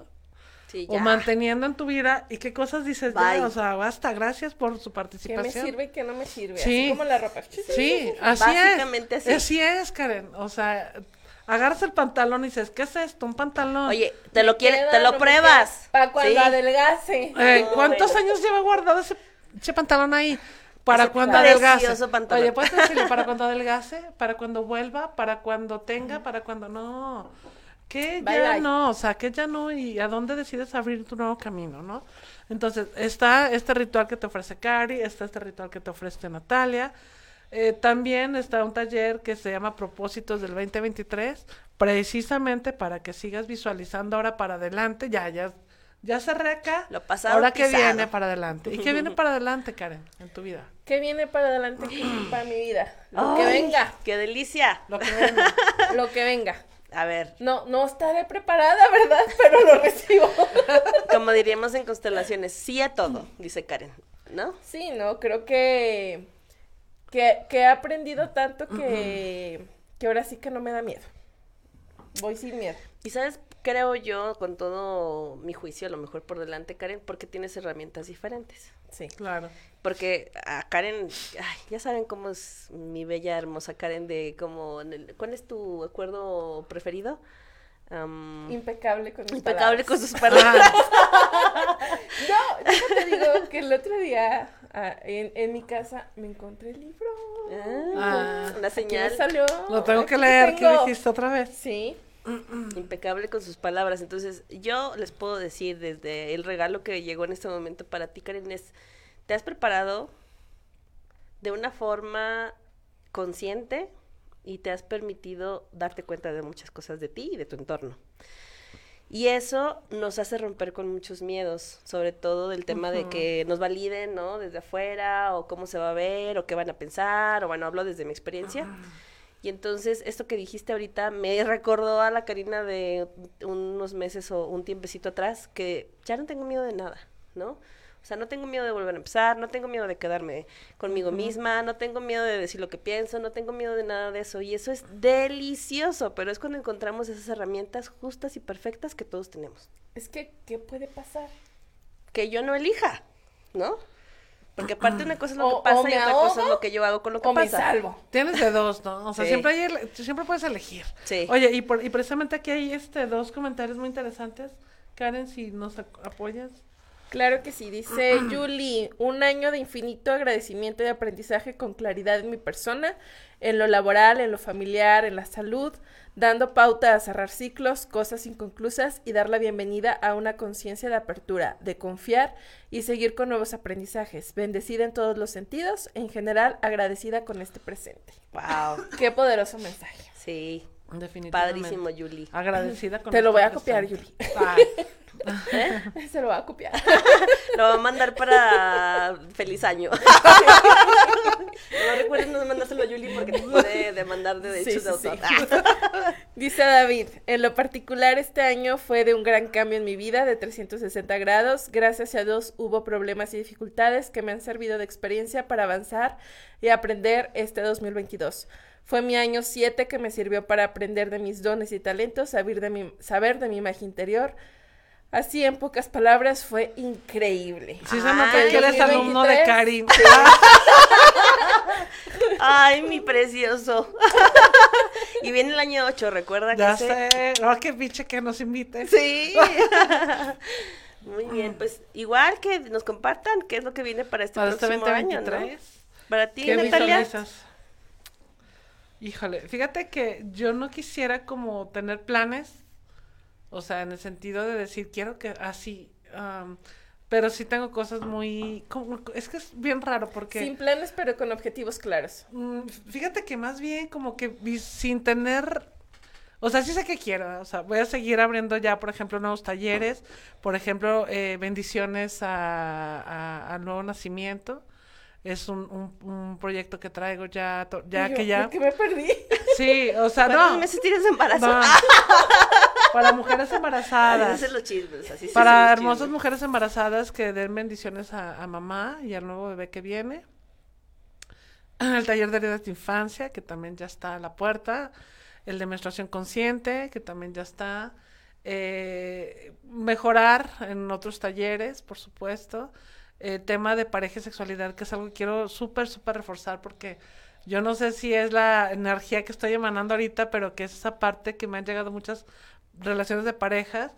Sí, o manteniendo en tu vida y qué cosas dices ya, o sea, basta, gracias por su ¿Qué participación. me sirve y qué no me sirve? Sí. Así como la ropa. Sí, así Básicamente es. así. Así es, Karen. O sea, agarras el pantalón y dices, ¿qué es esto? Un pantalón. Oye, te lo quieres, te lo pruebas. Para cuando Sí. adelgace. Eh, No, ¿Cuántos bueno. años lleva guardado ese, ese pantalón ahí? Para Ese cuando pantalón. Oye, ¿puedes decirle para cuando adelgace? ¿Para cuando vuelva? ¿Para cuando tenga? ¿Para cuando no? Que Bye, ya bye. no, o sea, que ya no y a dónde decides abrir tu nuevo camino, ¿no? Entonces, está este ritual que te ofrece Cari, está este ritual que te ofrece Natalia. Eh, también está un taller que se llama Propósitos del 2023, precisamente para que sigas visualizando ahora para adelante. Ya, ya, ya se reca. Lo pasado Ahora que pisado. viene para adelante. ¿Y qué viene para adelante, Karen, en tu vida? ¿Qué viene para adelante para mi vida? Lo que venga. ¡Qué delicia! Lo que viene. Lo que venga. A ver, No, no estaré preparada, ¿verdad? Pero lo recibo. como diríamos en constelaciones, sí a todo, dice Karen, ¿no? Sí, no, creo que, que, que he aprendido tanto que, que ahora sí que no me da miedo. Voy sin miedo. Y sabes, creo yo, con todo mi juicio, a lo mejor por delante, Karen, porque tienes herramientas diferentes. Sí. Claro. Porque a Karen, ay, ya saben cómo es mi bella, hermosa Karen, de cómo, ¿cuál es tu acuerdo preferido? Impecable con mis impecable palabras. con sus palabras. No, yo te digo que el otro día ah, en, en mi casa me encontré el libro. Ah, Ah. una Aquí me señal. salió. Lo tengo Aquí que leer, ¿qué dijiste otra vez? Sí. Impecable con sus palabras. Entonces, yo les puedo decir desde el regalo que llegó en este momento para ti, Karen, es, te has preparado de una forma consciente y te has permitido darte cuenta de muchas cosas de ti y de tu entorno. Y eso nos hace romper con muchos miedos, sobre todo del tema de que nos validen, ¿no? Desde afuera, o cómo se va a ver, o qué van a pensar, o bueno, hablo desde mi experiencia. Y entonces, esto que dijiste ahorita me recordó a la Karina de unos meses o un tiempecito atrás, que ya no tengo miedo de nada, ¿no? O sea, no tengo miedo de volver a empezar, no tengo miedo de quedarme conmigo misma, no tengo miedo de decir lo que pienso, no tengo miedo de nada de eso. Y eso es delicioso, pero es cuando encontramos esas herramientas justas y perfectas que todos tenemos. Es que, ¿qué puede pasar? Que yo no elija, ¿no? Porque aparte una cosa es lo O- que pasa y otra cosa es lo que yo hago con lo que O me pasa. salvo. Tienes de dos, ¿no? O sea, Sí. siempre, hay siempre puedes elegir. Sí. Oye, y, por- y precisamente aquí hay este dos comentarios muy interesantes. Karen, si nos apoyas. Claro que sí, dice Julie, un año de infinito agradecimiento y aprendizaje con claridad en mi persona, en lo laboral, en lo familiar, en la salud, dando pauta a cerrar ciclos, cosas inconclusas y dar la bienvenida a una conciencia de apertura, de confiar y seguir con nuevos aprendizajes. Bendecida en todos los sentidos, en general agradecida con este presente. Wow. Qué poderoso mensaje. Sí. Definitivamente. Padrísimo, Julie. Agradecida con Te lo voy a copiar. Yuli. Se lo voy a copiar. Lo va a mandar para feliz año. no recuerden no mandárselo a Julie porque te puede demandar de derechos sí, de sí. autor. Dice David, en lo particular este año fue de un gran cambio en mi vida de 360 grados. Gracias a Dios hubo problemas y dificultades que me han servido de experiencia para avanzar y aprender este 2022. Fue mi año 7 que me sirvió para aprender de mis dones y talentos, saber de mi, saber de mi magia interior. Así, en pocas palabras, fue increíble. sí se nota que eres alumno de 2023. Karin. Ay, mi precioso. y viene el año 8, recuerda que Ya ese- sé. No, qué pinche que nos invite. Sí. Muy bien, pues igual que nos compartan qué es lo que viene para este Para este próximo año, ¿no? 2023. Para ti, ¿Qué Natalia. visualizas? Híjole, fíjate que yo no quisiera como tener planes, o sea, en el sentido de decir, quiero que así, pero sí tengo cosas muy, como- es que es bien raro porque... Sin planes, pero con objetivos claros. Mm, Fíjate que más bien como que sin tener, o sea, sí sé que quiero, o sea, voy a seguir abriendo ya, por ejemplo, nuevos talleres, por ejemplo, eh, bendiciones a, a- al nuevo nacimiento. Es un, un, un proyecto que traigo ya, to- ya yo, que ya, ¿por qué me perdí? sí, o sea, ¿Cuántos no, tienes de embarazo? no. para mujeres embarazadas, los chismes, así para hermosas chismes. mujeres embarazadas que den bendiciones a, a mamá y al nuevo bebé que viene. El taller de heridas de infancia, que también ya está a la puerta. El de menstruación consciente, que también ya está. Eh, mejorar en otros talleres, por supuesto. El tema de pareja y sexualidad, que es algo que quiero súper, súper reforzar porque yo no sé si es la energía que estoy emanando ahorita, pero que es esa parte que me han llegado muchas relaciones de parejas.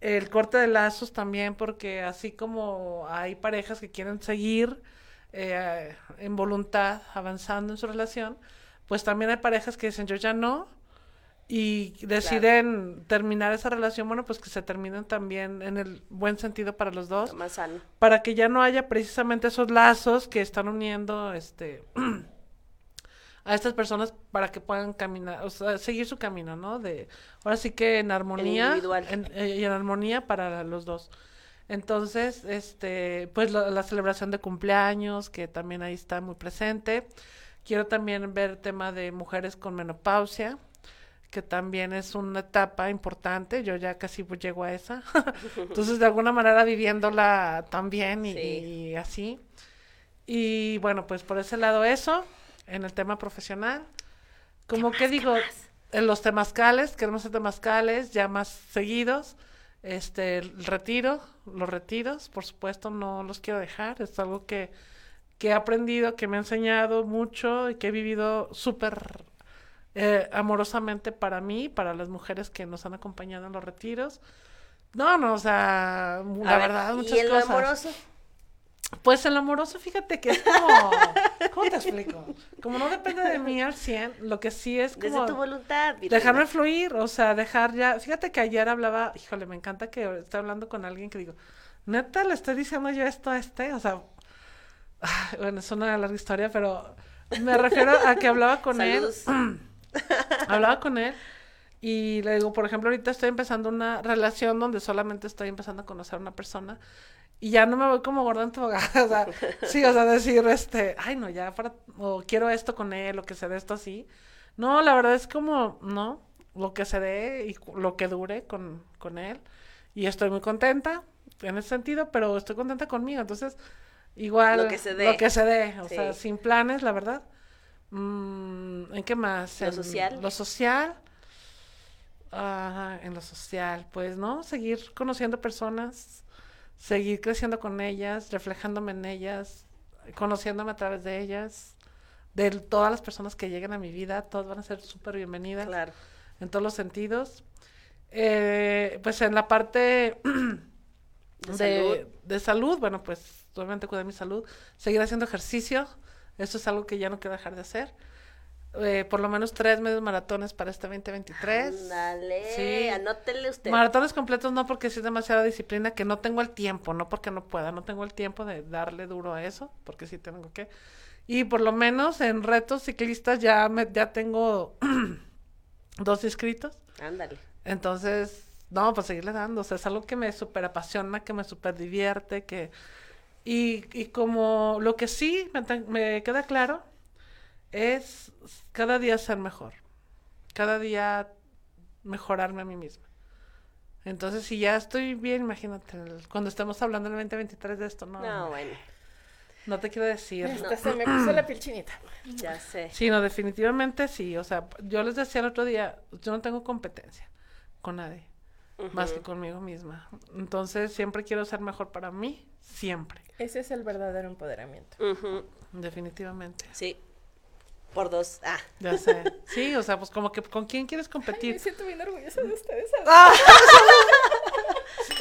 El corte de lazos también, porque así como hay parejas que quieren seguir eh, en voluntad avanzando en su relación, pues también hay parejas que dicen yo ya no y deciden terminar esa relación, bueno, pues que se terminen también en el buen sentido para los dos, Más sano. para que ya no haya precisamente esos lazos que están uniendo este a estas personas para que puedan caminar, o sea, seguir su camino, ¿no? De ahora sí que en armonía individual. en- eh, y en armonía para los dos. Entonces, este, pues la, la celebración de cumpleaños, que también ahí está muy presente. Quiero también ver tema de mujeres con menopausia, que también es una etapa importante. Yo ya casi pues, llego a esa. Entonces, de alguna manera viviéndola también y, Sí. y así. Y bueno, pues por ese lado eso, en el tema profesional. Como que digo, en los temazcales, queremos hacer temazcales ya más seguidos. Este, el retiro, los retiros, por supuesto, no los quiero dejar. Es algo que, que he aprendido, que me ha enseñado mucho y que he vivido súper eh, amorosamente para mí, para las mujeres que nos han acompañado en los retiros. No, no, o sea, A la ver, verdad, muchas ¿Y el cosas. amoroso? Pues el amoroso, fíjate que es como, ¿cómo te explico? Como no depende de mí al 100, lo que sí es Desde como tu voluntad, Virginia. dejarme fluir, o sea, dejar ya, fíjate que ayer hablaba, híjole, me encanta que estoy hablando con alguien que digo, neta, le estoy diciendo yo esto a este, o sea, bueno, es una larga historia, pero me refiero a que hablaba con él, hablaba con él y le digo, por ejemplo, ahorita estoy empezando una relación donde solamente estoy empezando a conocer a una persona y ya no me voy como gorda en tobogán, o sea, sí, o sea, decir, este, ay, no, ya para, o quiero esto con él, o que se dé esto así. No, la verdad es como, no, lo que se dé y lo que dure con, con él. Y estoy muy contenta en ese sentido, pero estoy contenta conmigo, entonces, igual. Lo que se dé. Lo que se dé, o Sí. sea, sin planes, la verdad. Mm, ¿En qué más? Lo En social. Lo social. Ah, en lo social, pues, ¿no? Seguir conociendo personas, seguir creciendo con ellas, reflejándome en ellas, conociéndome a través de ellas, de todas las personas que lleguen a mi vida, todas van a ser súper bienvenidas Claro. en todos los sentidos. Eh, pues en la parte De de, salud. de salud, bueno, pues obviamente cuidar mi salud, seguir haciendo ejercicio, eso es algo que ya no quiero dejar de hacer. Eh, por lo menos tres medios maratones para este 2023. Ándale, Sí. anótele usted. Maratones completos no porque sí es demasiada disciplina, que no tengo el tiempo, no porque no pueda, no tengo el tiempo de darle duro a eso, porque sí tengo que. Y por lo menos en retos ciclistas ya me, ya tengo dos inscritos. Ándale. Entonces, no, pues seguirle dando, o sea, es algo que me súper apasiona, que me súper divierte, que... Y, y como lo que sí me, me queda claro es cada día ser mejor, cada día mejorarme a mí misma. Entonces, si ya estoy bien, imagínate, el- cuando estemos hablando en el 2023 de esto, no, No, no, bueno, no te quiero decir. Hasta se me puso la piel chinita. ya sé. Sí, no, definitivamente sí. O sea, yo les decía el otro día, yo no tengo competencia con nadie, más que conmigo misma. Entonces, siempre quiero ser mejor para mí, siempre, Ese es el verdadero empoderamiento. Definitivamente. Sí. Por dos. Ah. Ya sé. Sí, o sea, pues como que con quién quieres Ay, competir. me siento bien orgullosa de ustedes.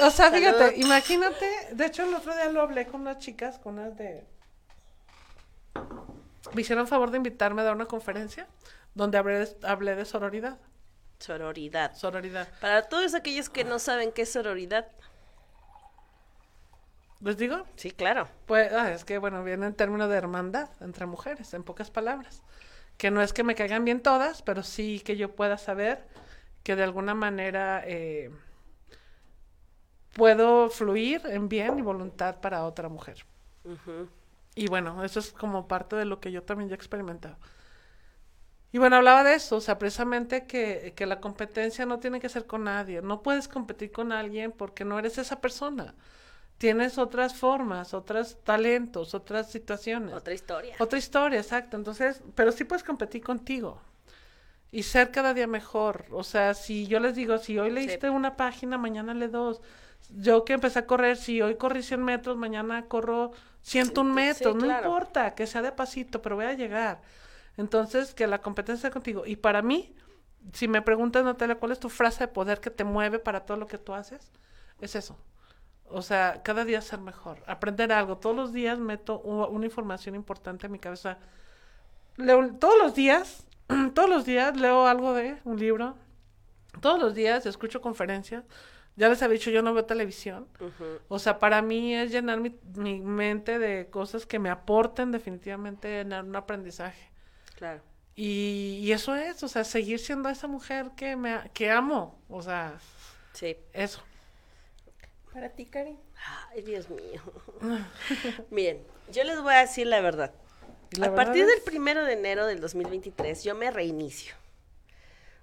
O sea, fíjate, imagínate, de hecho el otro día lo hablé con unas chicas, con unas de... Me hicieron favor de invitarme a dar una conferencia donde hablé de, hablé de sororidad. Sororidad. Sororidad. Para todos aquellos que no saben qué es sororidad. ¿Les digo? Sí, claro. Pues ah, es que, bueno, viene en términos de hermandad entre mujeres, en pocas palabras. Que no es que me caigan bien todas, pero sí que yo pueda saber que de alguna manera eh, puedo fluir en bien y voluntad para otra mujer. Y bueno, eso es como parte de lo que yo también ya he experimentado. Y bueno, hablaba de eso, o sea, precisamente que, que la competencia no tiene que ser con nadie. No puedes competir con alguien porque no eres esa persona. Tienes otras formas, otros talentos, otras situaciones. Otra historia. Otra historia, exacto. Entonces, pero sí puedes competir contigo y ser cada día mejor. O sea, si yo les digo, si hoy leíste una página, mañana lee dos. Yo que empecé a correr, si hoy corrí 100 metros, mañana corro 101 metros. no claro. importa, que sea de pasito, pero voy a llegar. Entonces, que la competencia sea contigo. Y para mí, si me preguntas, Natalia, ¿cuál es tu frase de poder que te mueve para todo lo que tú haces? Es eso. O sea, cada día ser mejor, aprender algo. Todos los días meto una información importante en mi cabeza. Leo, todos los días, todos los días leo algo de un libro. Todos los días escucho conferencias. Ya les había dicho, yo no veo televisión. O sea, para mí es llenar mi, mi mente de cosas que me aporten definitivamente en un aprendizaje. Claro. Y, y eso es, o sea, seguir siendo esa mujer que, me, que amo. O sea, Sí. eso. Para ti, Karen. Ay, Dios mío. Bien, yo les voy a decir la verdad. La a verdad partir es- del primero de enero del 2023, yo me reinicio.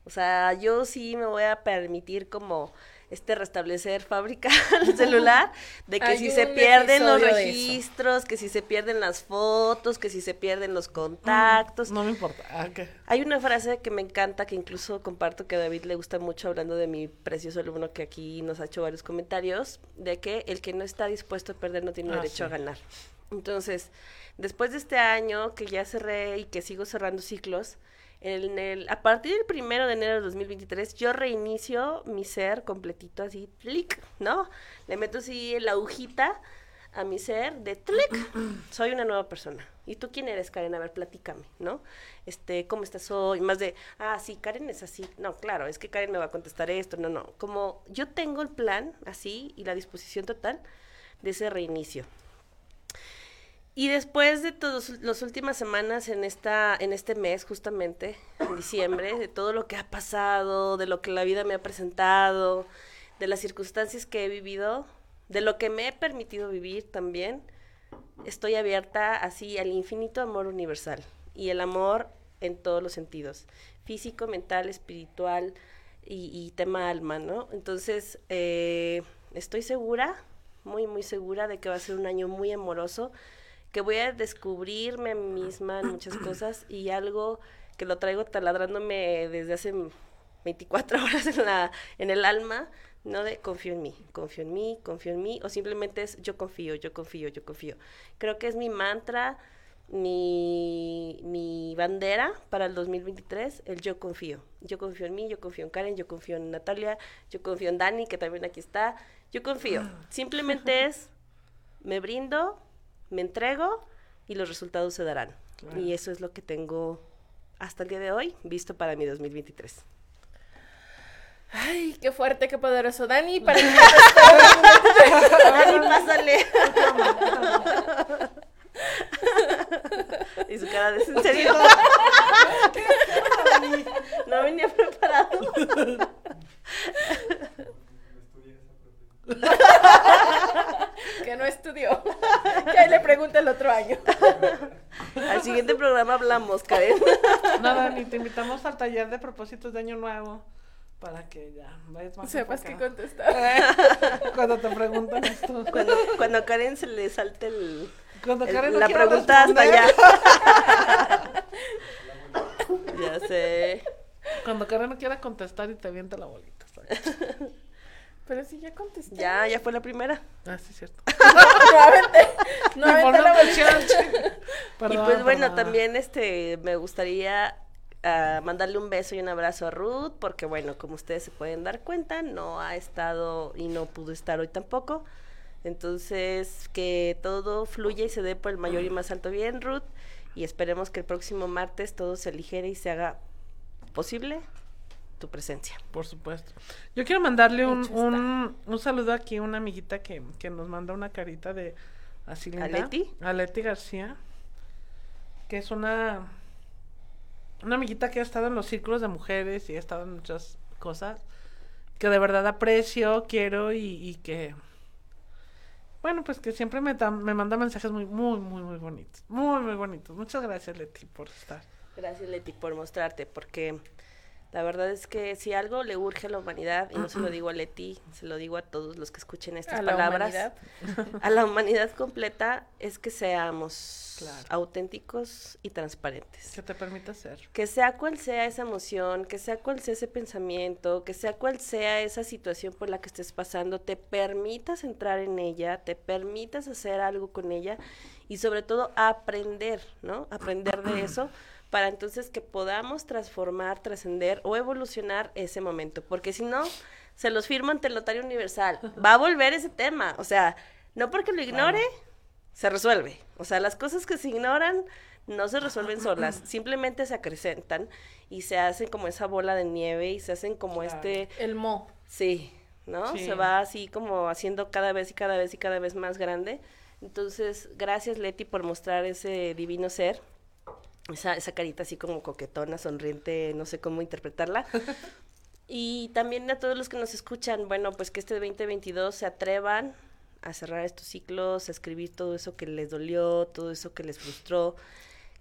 O sea, yo sí me voy a permitir como este restablecer fábrica del celular, de que Hay si se pierden los registros, que si se pierden las fotos, que si se pierden los contactos. No me importa. Ah. Hay una frase que me encanta, que incluso comparto que a David le gusta mucho hablando de mi precioso alumno que aquí nos ha hecho varios comentarios, de que el que no está dispuesto a perder no tiene Ah, derecho a ganar. Entonces, después de este año que ya cerré y que sigo cerrando ciclos, En el, a partir del primero de enero de 2023, yo reinicio mi ser completito así, clic, ¿no? Le meto así la agujita a mi ser de clic, soy una nueva persona. ¿Y tú quién eres, Karen? A ver, platícame, ¿no? Este, ¿cómo estás hoy? Más de, ah, sí, Karen es así. No, claro, es que Karen me va a contestar esto. No, no. Como yo tengo el plan así y la disposición total de ese reinicio. Y después de todas las últimas semanas en, esta, en este mes, justamente, en diciembre, de todo lo que ha pasado, de lo que la vida me ha presentado, de las circunstancias que he vivido, de lo que me he permitido vivir también, estoy abierta así al infinito amor universal. Y el amor en todos los sentidos, físico, mental, espiritual y, tema alma, ¿no? Entonces, eh, estoy segura, muy, muy segura de que va a ser un año muy amoroso que voy a descubrirme a mí misma en muchas cosas y algo que lo traigo taladrándome desde hace 24 horas en, la, en el alma, no de confío en mí, confío en mí, confío en mí, o simplemente es yo confío, yo confío, yo confío. Creo que es mi mantra, mi, mi bandera para el 2023, el yo confío. Yo confío en mí, yo confío en Karen, yo confío en Natalia, yo confío en Dani, que también aquí está. Yo confío. Simplemente es, me brindo, me entrego y los resultados se darán. Y eso es lo que tengo hasta el día de hoy visto para mi 2023. Ay, qué fuerte, qué poderoso. Dani, para Dani, pásale. y su cara de ¿en serio? no venía preparado. que no estudió. que ahí le pregunta el otro año. Al siguiente programa hablamos, Karen. Nada, ni te invitamos al taller de propósitos de año nuevo para que ya vayas más Sepas qué contestar. cuando te preguntan esto. Cuando, cuando a Karen se le salte el, cuando el- Karen no la quiera pregunta hasta allá. ya sé. Cuando Karen no quiera contestar y te avienta la bolita. ¿sabes? Pero si ya contesté. Ya, ya fue la primera. Ah, sí, es cierto. No aventé, no bolsa. chance. y Perdón, pues bueno, también este me gustaría ah, mandarle un beso y un abrazo a Ruth, porque bueno, como ustedes se pueden dar cuenta, no ha estado y no pudo estar hoy tampoco. Entonces, que todo fluya y se dé por el mayor y más alto bien, Ruth. Y esperemos que el próximo martes todo se aligere y se haga posible tu presencia. Por supuesto. Yo quiero mandarle un, un, un saludo aquí a una amiguita que, que nos manda una carita de así linda. Leti? A Leti García. Que es una una amiguita que ha estado en los círculos de mujeres y ha estado en muchas cosas que de verdad aprecio, quiero y, y que bueno, pues que siempre me, da- me manda mensajes muy, muy, muy, muy bonitos. Muy, muy bonitos. Muchas gracias, Leti, por estar. Gracias, Leti, por mostrarte, porque la verdad es que si algo le urge a la humanidad, y no se lo digo a Leti, se lo digo a todos los que escuchen estas A palabras, a la humanidad completa, es que seamos Claro. auténticos y transparentes. Que te permita ser. Que sea cual sea esa emoción, que sea cual sea ese pensamiento, que sea cual sea esa situación por la que estés pasando, te permitas entrar en ella, te permitas hacer algo con ella y sobre todo aprender, ¿no? Aprender de eso para entonces que podamos transformar, trascender o evolucionar ese momento, porque si no, se los firmo ante el notario universal, va a volver ese tema, o sea, no porque lo ignore, se resuelve. O sea, las cosas que se ignoran no se resuelven solas, simplemente se acrecentan y se hacen como esa bola de nieve y se hacen como Claro. este, El mo. sí, ¿no? Sí. Se va así como haciendo cada vez y cada vez y cada vez más grande. Entonces, gracias Leti por mostrar ese divino ser, esa, esa carita así como coquetona, sonriente, no sé cómo interpretarla. Y también a todos los que nos escuchan, bueno, pues que este 2022 se atrevan a cerrar estos ciclos, a escribir todo eso que les dolió, todo eso que les frustró,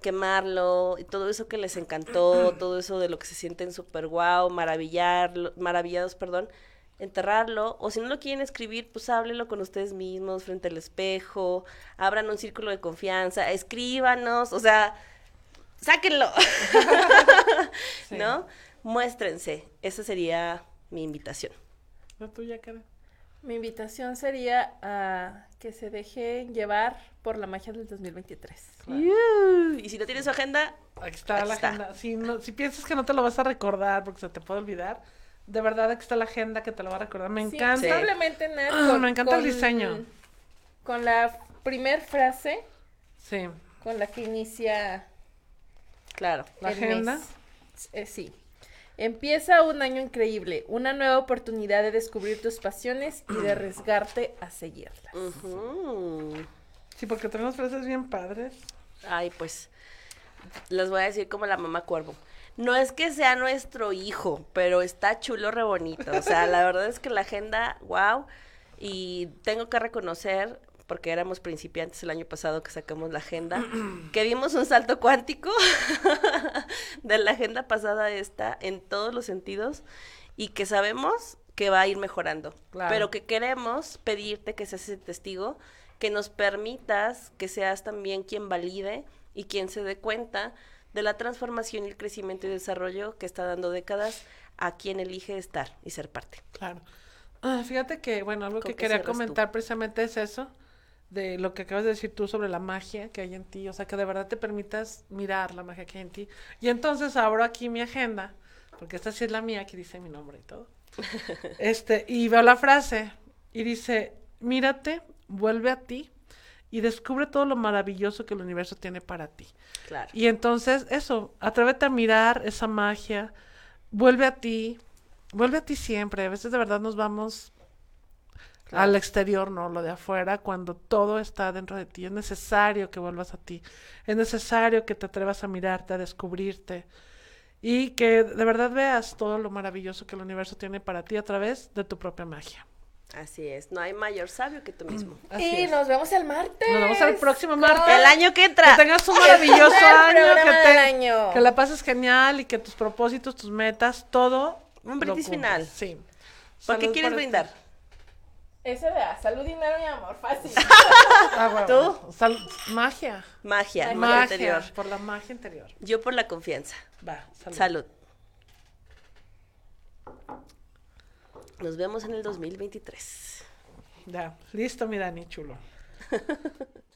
quemarlo, y todo eso que les encantó, todo eso de lo que se sienten súper guau, maravillar, maravillados, perdón, enterrarlo, o si no lo quieren escribir, pues háblenlo con ustedes mismos, frente al espejo, abran un círculo de confianza, escríbanos, o sea, sáquenlo, ¿no? Muéstrense, esa sería mi invitación. ¿La tuya, Karen? Mi invitación sería a que se deje llevar por la magia del 2023. Yuuu. Y si no tienes su agenda, Aquí está Aquí la está. agenda. Si, no, si piensas que no te lo vas a recordar porque se te puede olvidar, de verdad aquí está la agenda que te lo va a recordar. Me Sí, encanta. Probablemente, Nat, Ah, me encanta el diseño. Con la primer frase Sí. con la que inicia claro. La el agenda. mes. Eh, sí. Empieza un año increíble, una nueva oportunidad de descubrir tus pasiones y de arriesgarte a seguirlas. Sí, porque tenemos frases bien padres. Ay, pues les voy a decir como la mamá cuervo. No es que sea nuestro hijo, pero está chulo, re bonito. O sea, la verdad es que la agenda, wow. Y tengo que reconocer, porque éramos principiantes el año pasado que sacamos la agenda, que dimos un salto cuántico de la agenda pasada a esta en todos los sentidos y que sabemos que va a ir mejorando. Claro. Pero que queremos pedirte que seas ese testigo, que nos permitas que seas también quien valide y quien se dé cuenta de la transformación y el crecimiento y desarrollo que está dando décadas a quien elige estar y ser parte. Claro. Ah, fíjate que, bueno, algo ¿Con que quería tú? comentar precisamente es eso, de lo que acabas de decir tú sobre la magia que hay en ti, o sea, que de verdad te permitas mirar la magia que hay en ti. Y entonces abro aquí mi agenda, porque esta sí es la mía, aquí dice mi nombre y todo. Este, y veo la frase y dice, mírate, vuelve a ti y descubre todo lo maravilloso que el universo tiene para ti. Claro. Y entonces, eso, atrévete a mirar esa magia, vuelve a ti, vuelve a ti siempre. A veces de verdad nos vamos al exterior, no lo de afuera, cuando todo está dentro de ti. Es necesario que vuelvas a ti. Es necesario que te atrevas a mirarte, a descubrirte. Y que de verdad veas todo lo maravilloso que el universo tiene para ti a través de tu propia magia. Así es, no hay mayor sabio que tú mismo. Así y es. nos vemos el martes. Nos vemos el próximo martes. El año que entra. Que tengas un maravilloso El año, que, te- del año. que la pases genial y que tus propósitos, tus metas, todo. Un brindis final. Sí. ¿Por qué Salud quieres por brindar? Ese de ah, salud, dinero y amor, fácil. Ah, bueno. ¿Tú? Sal- magia. Magia, magia Magia. interior. Por la magia interior. Yo por la confianza. Va, salud. Salud. Nos vemos en el 2023. Ya. Listo, mi Dani, chulo.